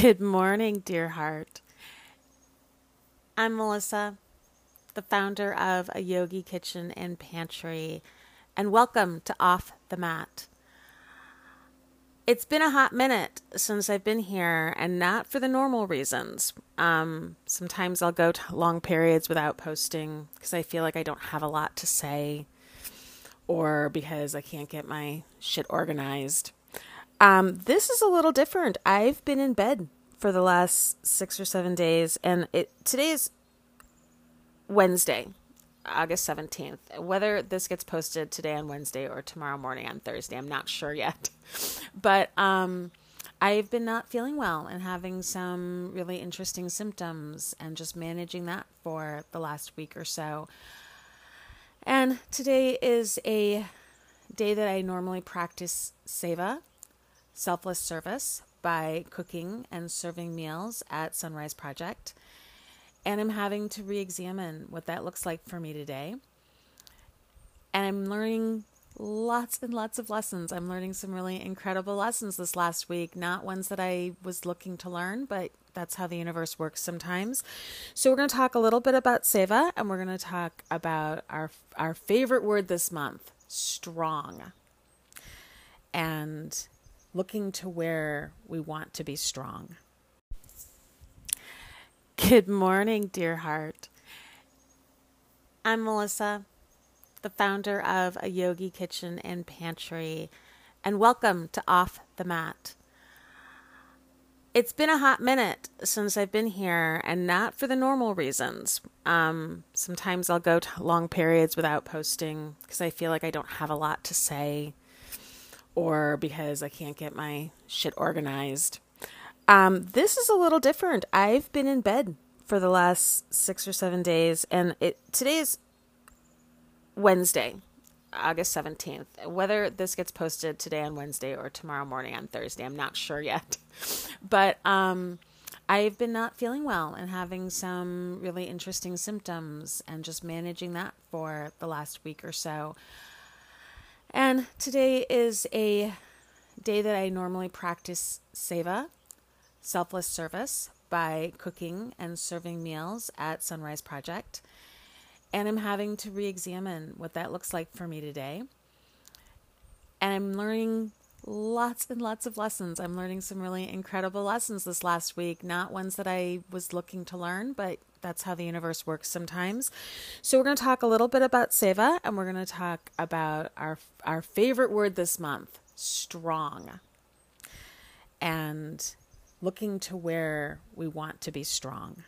Good morning, dear heart. I'm Melissa, the founder of a yogi kitchen and pantry, and welcome to Off the Mat. It's been a hot minute since I've been here, and not for the normal reasons. Um, sometimes I'll go to long periods without posting because I feel like I don't have a lot to say, or because I can't get my shit organized. Um, this is a little different. I've been in bed for the last six or seven days, and it today is Wednesday, August seventeenth. Whether this gets posted today on Wednesday or tomorrow morning on Thursday, I'm not sure yet. But um, I've been not feeling well and having some really interesting symptoms, and just managing that for the last week or so. And today is a day that I normally practice seva selfless service by cooking and serving meals at Sunrise Project. And I'm having to re examine what that looks like for me today. And I'm learning lots and lots of lessons. I'm learning some really incredible lessons this last week, not ones that I was looking to learn, but that's how the universe works sometimes. So we're going to talk a little bit about seva and we're going to talk about our our favorite word this month, strong. And looking to where we want to be strong. Good morning, dear heart. I'm Melissa, the founder of a yogi kitchen and pantry, and welcome to Off the Mat. It's been a hot minute since I've been here, and not for the normal reasons. Um, sometimes I'll go to long periods without posting because I feel like I don't have a lot to say or because I can't get my shit organized. Um, this is a little different. I've been in bed for the last six or seven days, and it today is Wednesday, August 17th. Whether this gets posted today on Wednesday or tomorrow morning on Thursday, I'm not sure yet. But um, I've been not feeling well and having some really interesting symptoms and just managing that for the last week or so. Today is a day that I normally practice seva, selfless service, by cooking and serving meals at Sunrise Project. And I'm having to re examine what that looks like for me today. And I'm learning lots and lots of lessons. I'm learning some really incredible lessons this last week, not ones that I was looking to learn, but that's how the universe works sometimes. So we're going to talk a little bit about seva and we're going to talk about our our favorite word this month, strong. And looking to where we want to be strong.